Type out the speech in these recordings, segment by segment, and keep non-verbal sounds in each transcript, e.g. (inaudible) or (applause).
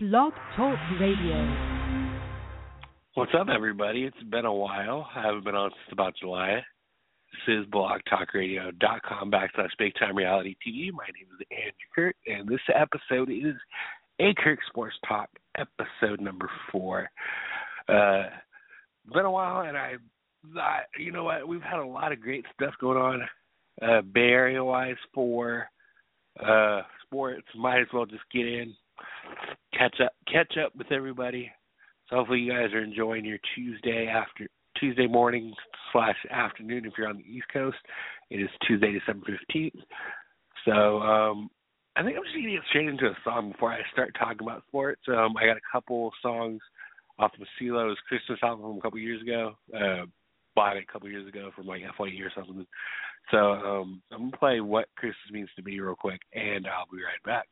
Blog Talk Radio. What's up, everybody? It's been a while. I haven't been on since about July. This is blogtalkradio.com backslash big time reality TV. My name is Andrew Kirk, and this episode is a Kirk Sports Talk episode number four. Uh, been a while, and I thought, you know what? We've had a lot of great stuff going on, uh, Bay Area wise for uh, sports. Might as well just get in catch up catch up with everybody. So hopefully you guys are enjoying your Tuesday after Tuesday morning slash afternoon if you're on the East Coast. It is Tuesday, December fifteenth. So um I think I'm just gonna get straight into a song before I start talking about sports. Um I got a couple songs off of CeeLo's Christmas album from a couple years ago. Uh bought it a couple years ago from like FYE or something. So um I'm gonna play what Christmas means to me real quick and I'll be right back.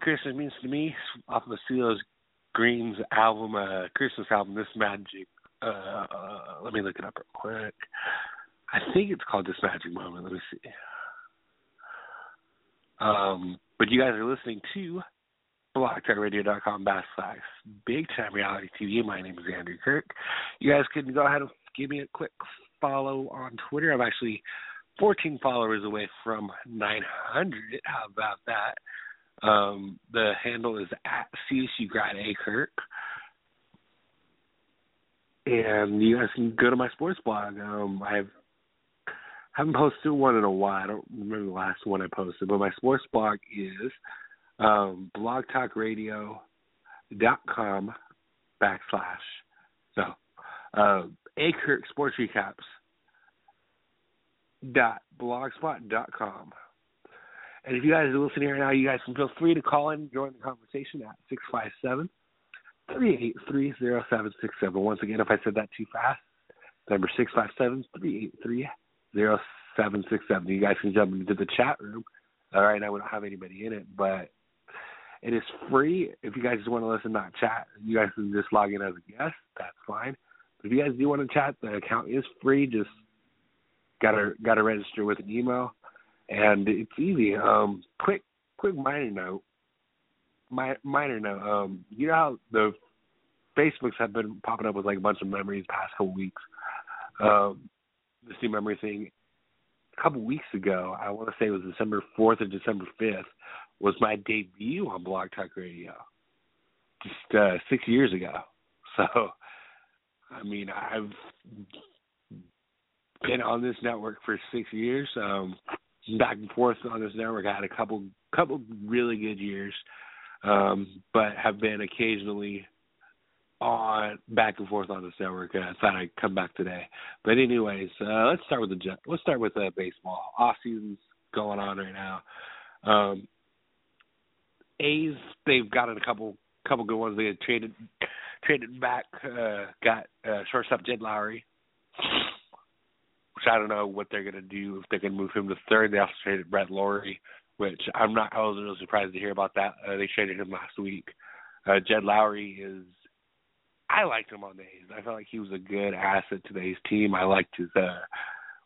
Christmas means to me off of CeeLo's Green's album, uh, Christmas album, This Magic. Uh, uh, let me look it up real quick. I think it's called This Magic Moment. Let me see. Um, but you guys are listening to blogtalkradio.com backslash big time reality TV. My name is Andrew Kirk. You guys can go ahead and give me a quick follow on Twitter. I'm actually 14 followers away from 900. How about that? Um, the handle is at CSU Grad A Kirk. And you guys can go to my sports blog. Um, I've haven't posted one in a while. I don't remember the last one I posted, but my sports blog is um, blogtalkradio.com backslash. So, uh, A Kirk Sports Recaps dot blogspot dot com. And if you guys are listening right now, you guys can feel free to call in join the conversation at six five seven three eight three zero seven six seven. Once again, if I said that too fast, number six five seven three eight three zero seven six seven. You guys can jump into the chat room. All right, now we don't have anybody in it, but it is free. If you guys just want to listen, not chat, you guys can just log in as a guest. That's fine. But if you guys do want to chat, the account is free. Just gotta gotta register with an email, and it's easy. Um, quick quick minor note. My minor note. Um, you know how the Facebooks have been popping up with like a bunch of memories past couple weeks. Um, this new memory thing. A couple weeks ago, I want to say it was December fourth or December fifth, was my debut on Blog Talk Radio. Just uh, six years ago. (laughs) So, I mean, I've been on this network for six years. Um, back and forth on this network. I had a couple couple really good years, um, but have been occasionally on back and forth on this network. I thought I'd come back today. But anyways, uh, let's start with the let's start with uh, baseball. Off season's going on right now. Um, A's they've gotten a couple couple good ones. They had traded traded back, uh, got uh, shortstop Jed Lowrie which I don't know what they're going to do if they can move him to third. They also traded Brett Lawrie, which I'm not. I was really surprised to hear about that. Uh, they traded him last week. Uh, Jed Lowrie is. I liked him on the A's. I felt like he was a good asset to the A's team. I liked his uh,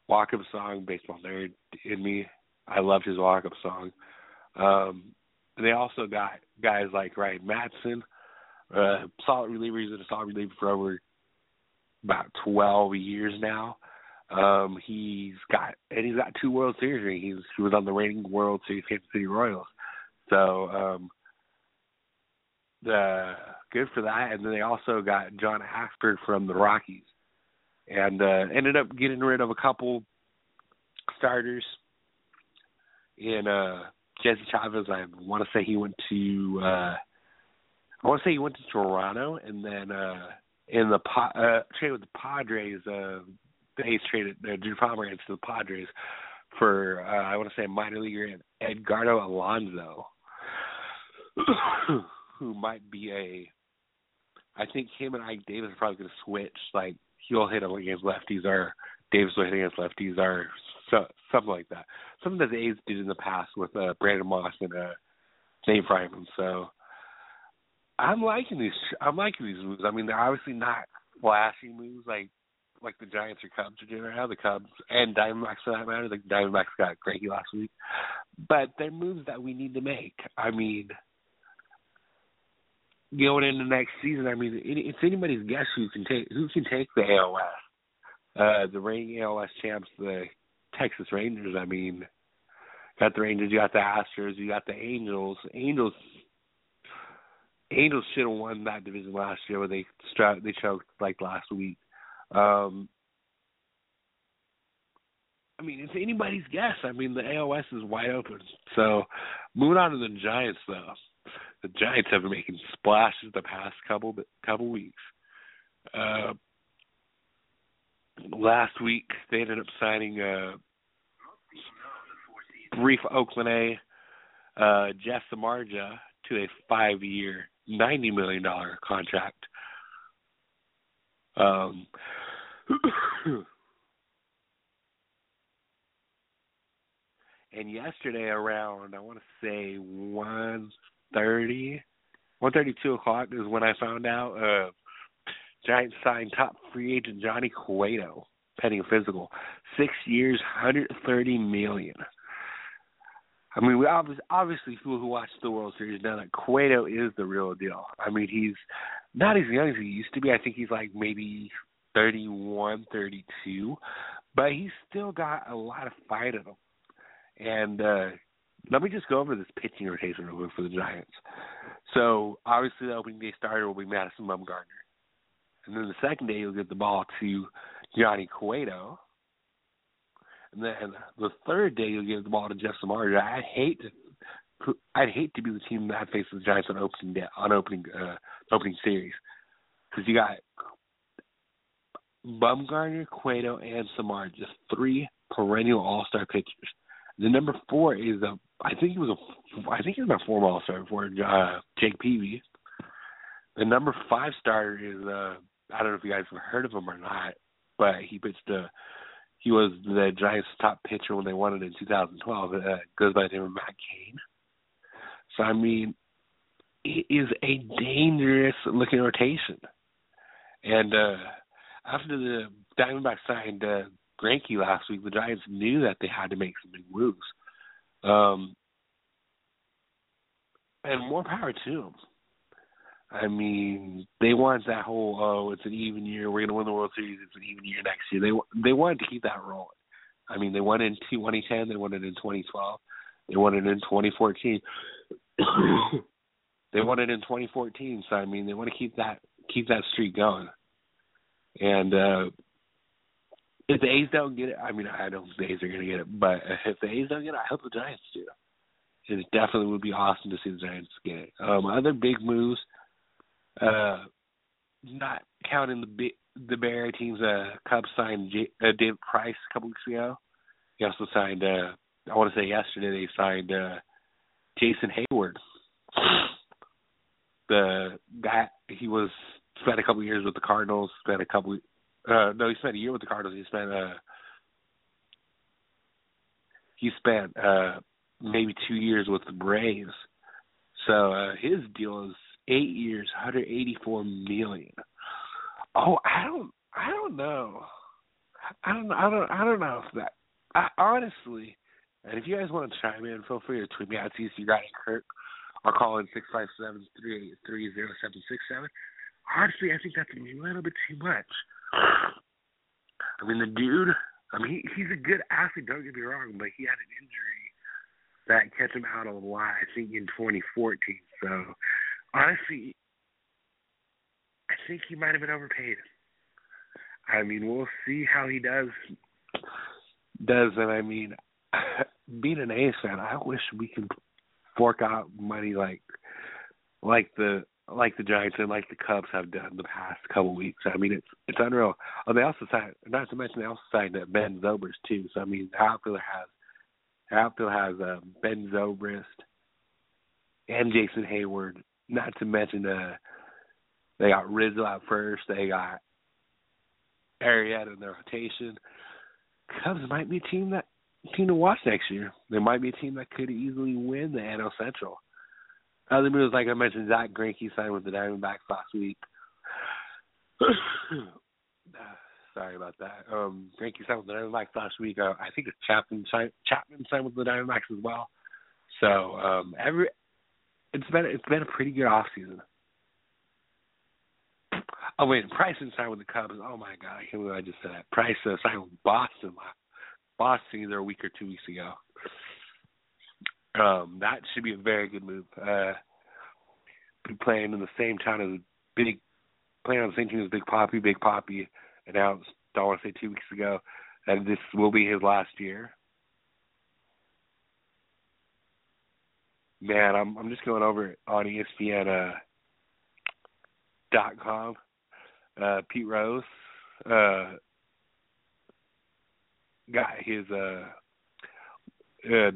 walk-up song, "Baseball Nerd" in me. I loved his walk-up song. Um, they also got guys like Ryan Madson, uh, solid reliever. He's been a solid reliever for over about 12 years now. Um, he's got and he's got two World Series rings. He was on the reigning World Series Kansas City Royals. So um the good for that. And then they also got John Axford from the Rockies. And uh ended up getting rid of a couple starters in uh Jesse Chavez, I want to say he went to uh I want to say he went to Toronto and then uh in the uh trade with the Padres uh the A's traded uh, Drew Pomeranz to the Padres for uh, I want to say a minor leaguer Edgardo Alonso, (coughs) who might be a. I think him and Ike Davis are probably going to switch. Like he'll hit against lefties, or Davis will hit against lefties, or so, something like that. Something that the A's did in the past with uh, Brandon Moss and uh, Dave Freiman. So I'm liking these. I'm liking these moves. I mean, they're obviously not flashy moves like like the Giants or Cubs are doing right now, the Cubs and Diamondbacks for that matter. The Diamondbacks got Greinke last week, but they're moves that we need to make. I mean, going into next season, I mean, it's anybody's guess who can take who can take the AL. Uh, the reigning AL champs, the Texas Rangers. I mean, got the Rangers, you got the Astros, you got the Angels. Angels Angels should have won that division last year, where they they choked like last week. Um, I mean, it's anybody's guess. I mean, the AOS is wide open. So, moving on to the Giants, though. The Giants have been making splashes the past couple couple weeks. Uh, last week, they ended up signing a brief Oakland A, uh, Jeff Samardzija, to a five-year, ninety million dollar contract. Um, (coughs) and yesterday around I want to say one thirty, one thirty two o'clock is when I found out uh Giants signed top free agent Johnny Cueto, pending physical, six years, hundred thirty million. I mean, we obviously, obviously people who watch the World Series know that Cueto is the real deal. I mean, he's not as young as he used to be. I think he's like maybe 31, 32, but he's still got a lot of fight in him. And uh, let me just go over this pitching rotation real quick for the Giants. So obviously the opening day starter will be Madison Bumgarner. And then the second day you'll get the ball to Johnny Cueto. And then the third day you'll give the ball to Jeff Samardzija. I hate to I'd hate to be the team that faces the Giants on opening day, on opening uh, opening series because you got Bumgarner, Cueto, and Samar, just three perennial All Star pitchers. The number four is a, I think he was a, I think he was a former All Star before uh, Jake Peavy. The number five starter is uh, I don't know if you guys have heard of him or not, but he pitched uh he was the Giants' top pitcher when they won it in 2012. Uh, goes by the name of Matt Cain. So I mean, it is a dangerous looking rotation. And uh after the Diamondbacks signed uh, Greinke last week, the Giants knew that they had to make some big moves. Um, and more power to them. I mean, they want that whole oh, it's an even year. We're going to win the World Series. It's an even year next year. They they wanted to keep that rolling. I mean, they won it in 2010. They won it in 2012. They won it in 2014. (coughs) they won it in 2014. So I mean, they want to keep that keep that streak going. And uh if the A's don't get it, I mean, I don't think the A's are going to get it, but if the A's don't get it, I hope the Giants do. It definitely would be awesome to see the Giants get it. Um, other big moves, uh, not counting the big, the Area teams. Uh, Cubs signed J- uh, David Price a couple weeks ago. He also signed. Uh, I want to say yesterday they signed uh, Jason Heyward. The guy he was spent a couple of years with the Cardinals. Spent a couple. Uh, no, he spent a year with the Cardinals. He spent. Uh, he spent uh, maybe two years with the Braves. So uh, his deal is eight years, 184 million. Oh, I don't, I don't know. I don't, I don't, I don't know if that. I, honestly, and if you guys want to chime in, feel free to tweet me at TC Guy Kirk or call in six five seven three eight three zero seven six seven. Honestly, I think that's a little bit too much. I mean, the dude. I mean, he, he's a good athlete. Don't get me wrong, but he had an injury that kept him out a lot. I think in 2014. So honestly, I think he might have been overpaid. I mean, we'll see how he does. Does and I mean, being an A's fan, I wish we could fork out money like like the like the Giants and like the Cubs have done the past couple weeks. I mean, it's it's unreal. Oh, they also signed, not to mention they also signed uh, Ben Zobrist too. So I mean, the outfielder has the outfield has uh, Ben Zobrist and Jason Heyward not to mention uh they got Rizzo out first, they got Arrieta in their rotation. Cubs might be a team that team to watch next year. They might be a team that could easily win the NL Central. Other moves, like I mentioned, Zack Greinke signed with the Diamondbacks last week. (clears throat) Sorry about that. Um, Greinke signed with the Diamondbacks last week. Uh, I think Chapman signed, Chapman signed with the Diamondbacks as well. So um, every it's been it's been a pretty good off season. Oh wait, Price signed with the Cubs. Oh my god, I can't believe I just said that. Price uh, signed with Boston. Boston either a week or two weeks ago. Um, that should be a very good move. Uh, playing in the same town as Big, playing on the same team as Big Papi. Big Papi announced, I want to say two weeks ago, that this will be his last year. man, I'm I'm just going over on ESPN uh, dot com. Uh, Pete Rose uh, got his uh, uh,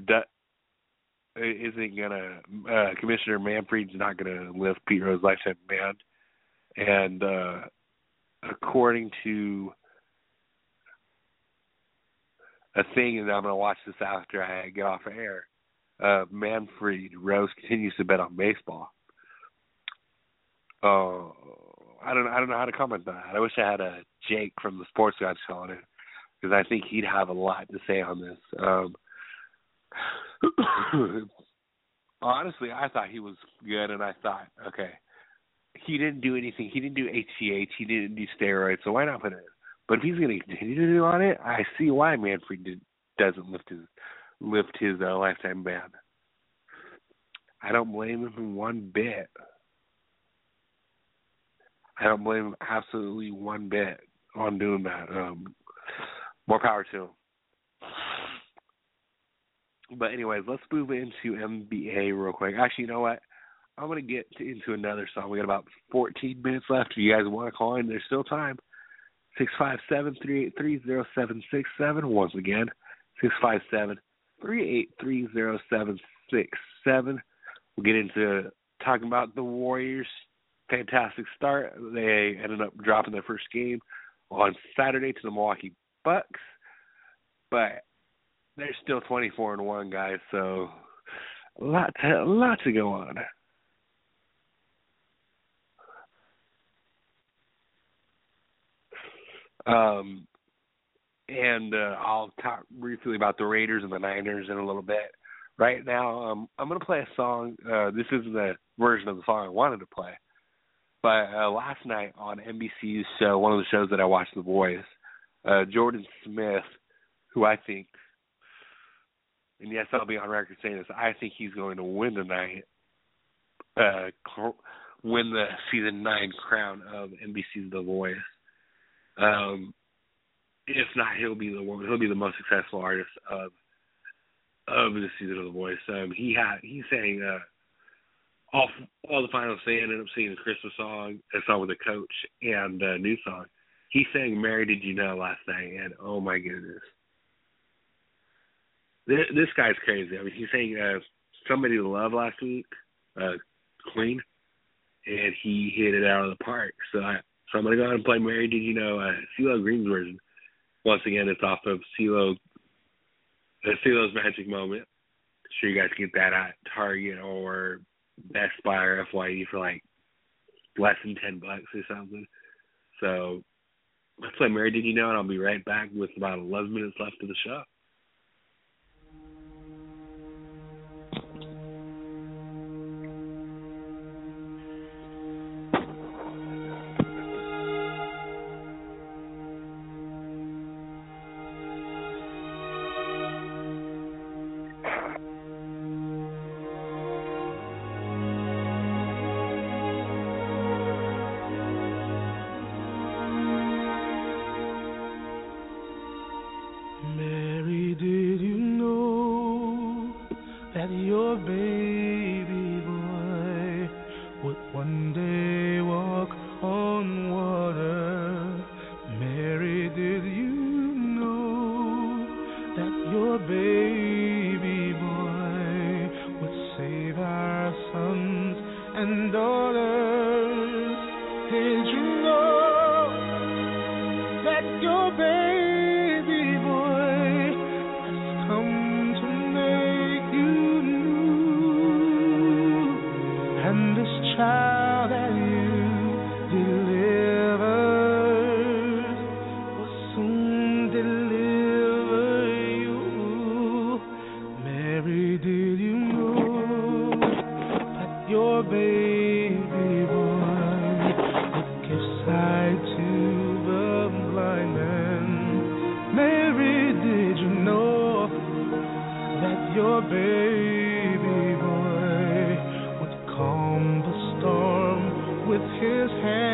isn't gonna uh, Commissioner Manfred's not gonna lift Pete Rose lifetime ban, and uh, according to a thing, and I'm gonna watch this after I get off air uh, Manfred Rose continues to bet on baseball. Uh, I don't I don't know how to comment on that. I wish I had a Jake from the Sports Guys on it because I think he'd have a lot to say on this. Um, (coughs) honestly, I thought he was good, and I thought, okay, he didn't do anything. He didn't do HGH. He didn't do steroids, so why not put it? But if he's going to continue to do on it, I see why Manfred did, doesn't lift his lift his uh, lifetime ban. I don't blame him one bit. I don't blame him absolutely one bit on doing that. Um, more power to him. But anyways, let's move into NBA real quick. Actually, you know what? I'm gonna get to, into another song. We got about 14 minutes left. If you guys want to call in, there's still time. Six five seven three eight three zero seven six seven. Once again, six five seven three eight three zero seven six seven. We'll get into talking about the Warriors' fantastic start. They ended up dropping their first game on Saturday to the Milwaukee Bucks, but they're still 24 and one, guys. So a lot to a lot to go on. Um, and uh, I'll talk briefly about the Raiders and the Niners in a little bit. Right now, um, I'm going to play a song. Uh, this isn't the version of the song I wanted to play, but uh, last night on NBC's show, one of the shows that I watched, The Voice, uh, Jordan Smith, who I think, and yes, I'll be on record saying this, I think he's going to win tonight, uh, win the season nine crown of NBC's The Voice. Um, if not, he'll be the one. He'll be the most successful artist of of the season of The Voice. Um, he had he sang uh, all all the finals. They ended up singing a Christmas song, a song with a coach, and a new song. He sang "Mary Did You Know" last night, and oh my goodness, this, this guy's crazy. I mean, he sang uh, "Somebody to Love" last week, uh, Queen, and he hit it out of the park. So I so I'm gonna go ahead and play "Mary Did You Know" uh, CeeLo Green's version. Once again, it's off of CeeLo uh, CeeLo's Magic Moment. I'm sure you guys get that at Target or Best Buy or FYE for like less than ten bucks or something. So play "Mary Did You Know" and I'll be right back with about 11 minutes left of the show. with his hand.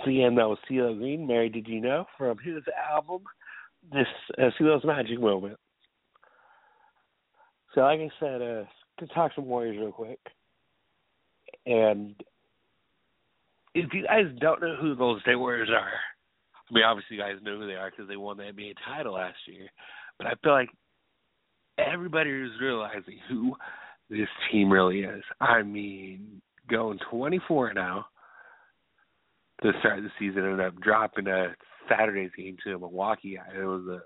Once again, that was CeeLo Green, Mary Did You Know, from his album, this uh, CeeLo's Magic Moment. So, like I said, uh, to talk some Warriors real quick. And if you guys don't know who the Golden State Warriors are, I mean, obviously you guys know who they are because they won the NBA title last year. But I feel like everybody is realizing who this team really is. I mean, going 24 now to start of the season, ended up dropping a Saturday's game to Milwaukee. It was a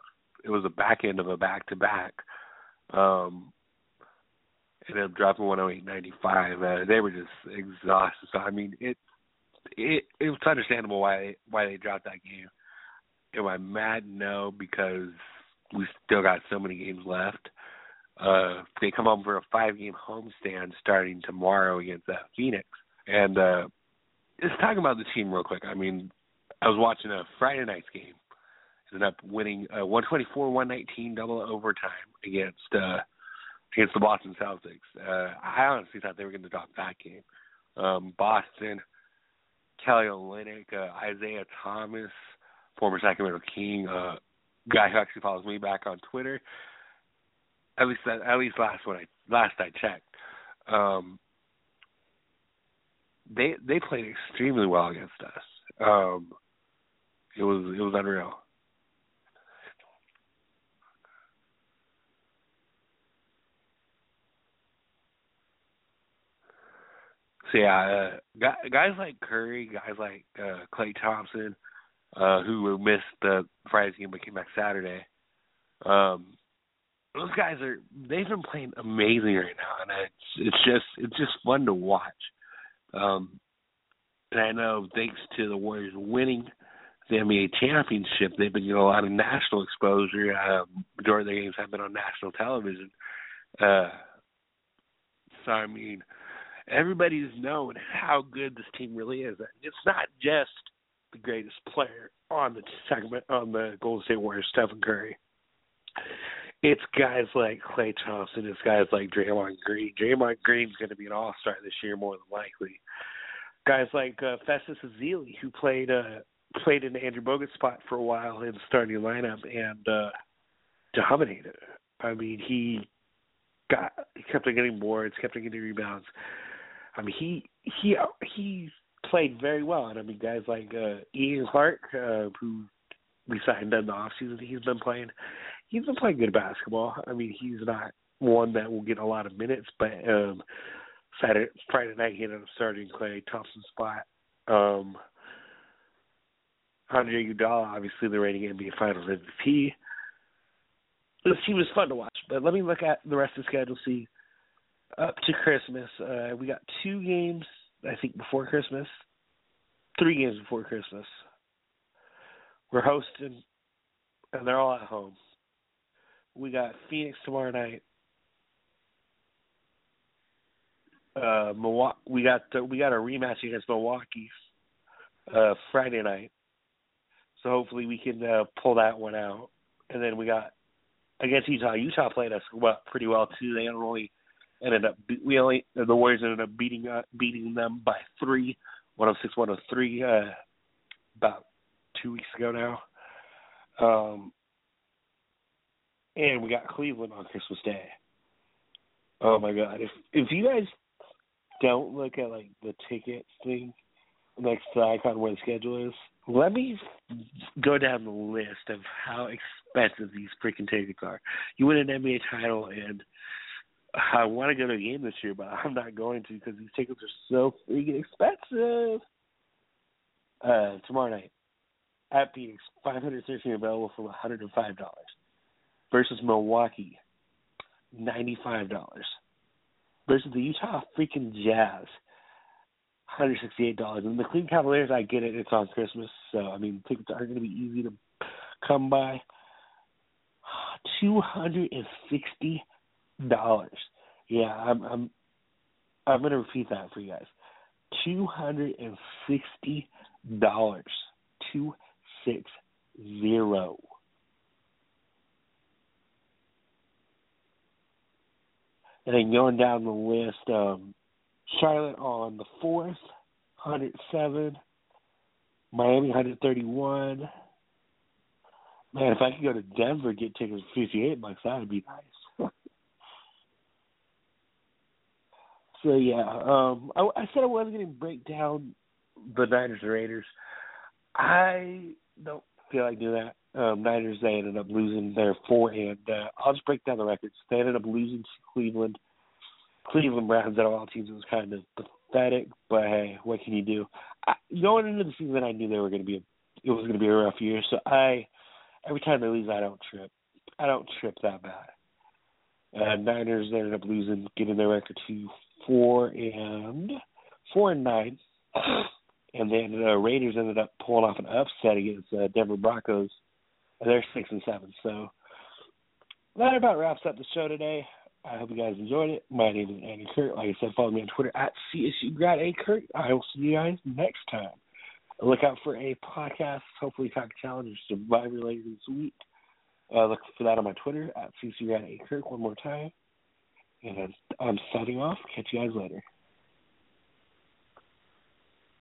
it was a back end of a back to back. Um ended up dropping 108.95. Uh, they were just exhausted. So I mean, it it it was understandable why they, why they dropped that game. Am I mad? No, because we still got so many games left. Uh, they come home for a five-game homestand starting tomorrow against uh, Phoenix, and uh, just talking about the team real quick. I mean, I was watching a Friday night's game. Ended up winning uh, 124-119 double overtime against uh, against the Boston Celtics. Uh, I honestly thought they were going to drop that game. Um, Boston, Kelly Olynyk, uh, Isaiah Thomas, former Sacramento King, uh, guy who actually follows me back on Twitter. At least at least last when I last I checked, um, they they played extremely well against us. Um, it was it was unreal. So yeah, uh, guys like Curry, guys like uh, Klay Thompson, uh, who missed the Friday's game but came back Saturday. Um, those guys are they've been playing amazing right now, and it's it's just it's just fun to watch. Um, and I know thanks to the Warriors winning the NBA championship, they've been getting a lot of national exposure. Um, majority their games have been on national television. Uh, so I mean, everybody's known how good this team really is. It's not just the greatest player on the segment on the Golden State Warriors, Stephen Curry. It's guys like Klay Thompson. It's guys like Draymond Green. Draymond Green's going to be an All Star this year, more than likely. Guys like uh, Festus Ezeli, who played uh, played in Andrew Bogut's spot for a while in the starting lineup and uh, dominated. I mean, he got he kept on getting boards, kept on getting rebounds. I mean, he he he played very well, and I mean, guys like uh, Ian Clark, uh, who we signed in the off season, he's been playing. He's been playing good basketball. I mean, he's not one that will get a lot of minutes, but um Saturday Friday night he ended up starting Klay Thompson's spot. Um Andre Iguodala, obviously the reigning NBA Finals MVP. This team was fun to watch, but let me look at the rest of the schedule. See, up to Christmas, uh, we got two games. I think before Christmas, three games before Christmas. We're hosting, and they're all at home. We got Phoenix tomorrow night. Uh. We got the, we got a rematch against Milwaukee uh, Friday night. So hopefully we can uh, pull that one out. And then we got against Utah. Utah played us well, pretty well too. They only ended up we only the Warriors ended up beating uh, beating them by three, one hundred six, one hundred three, uh, about two weeks ago now. Um, and we got Cleveland on Christmas Day. Oh my God! If if you guys don't look at like the tickets thing next to the icon where the schedule is, let me go down the list of how expensive these freaking tickets are. You win an NBA title, and I want to go to a game this year, but I'm not going to because these tickets are so freaking expensive. Uh, tomorrow night at Phoenix, 513 available for 105 dollars versus Milwaukee, 95 dollars versus the Utah freaking Jazz, hundred sixty eight dollars. And the Cleveland Cavaliers, I get it, it's on Christmas, so I mean tickets aren't going to be easy to come by. Two hundred and sixty dollars. Yeah, I'm I'm I'm going to repeat that for you guys. Two hundred and sixty dollars. Two six zero. And then going down the list, um, Charlotte on the fourth, hundred seven. Miami 131. Man, if I could go to Denver get tickets for 58 bucks, that would be nice. (laughs) so yeah, um, I, I said I wasn't going to break down the Niners Raiders. I don't feel like doing that. Um, Niners they ended up losing their four, and uh, I'll just break down the records. They ended up losing to Cleveland. Cleveland Browns out of all teams was kind of pathetic, but hey, what can you do? I, going into the season, I knew they were going to be a, it was going to be a rough year. So I, every time they lose, I don't trip. I don't trip that bad. Uh, Niners ended up losing, getting their record to four and four and nine, (clears throat) and then the uh, Raiders ended up pulling off an upset against uh, Denver Broncos. They're six and seven. So that about wraps up the show today. I hope you guys enjoyed it. My name is Andy Kirk. Like I said, follow me on Twitter at CSU Grad A Kirk. I will see you guys next time. Look out for a podcast, hopefully Talk Challenge or Survivor later this week. Uh, look for that on my Twitter at CSU Grad A Kirk one more time. And I'm signing off. Catch you guys later.